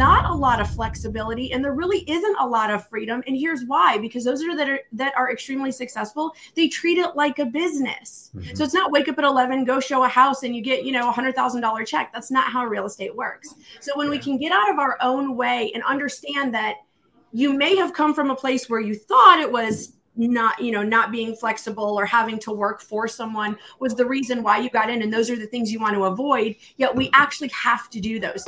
not a lot of flexibility and there really isn't a lot of freedom. And here's why because those are that are that are extremely successful, they treat it like a business. Mm-hmm. So it's not wake up at 11, go show a house and you get, you know, a $100,000 check. That's not how real estate works. So when yeah. we can get out of our own way and understand that you may have come from a place where you thought it was not you know not being flexible or having to work for someone was the reason why you got in and those are the things you want to avoid yet we mm-hmm. actually have to do those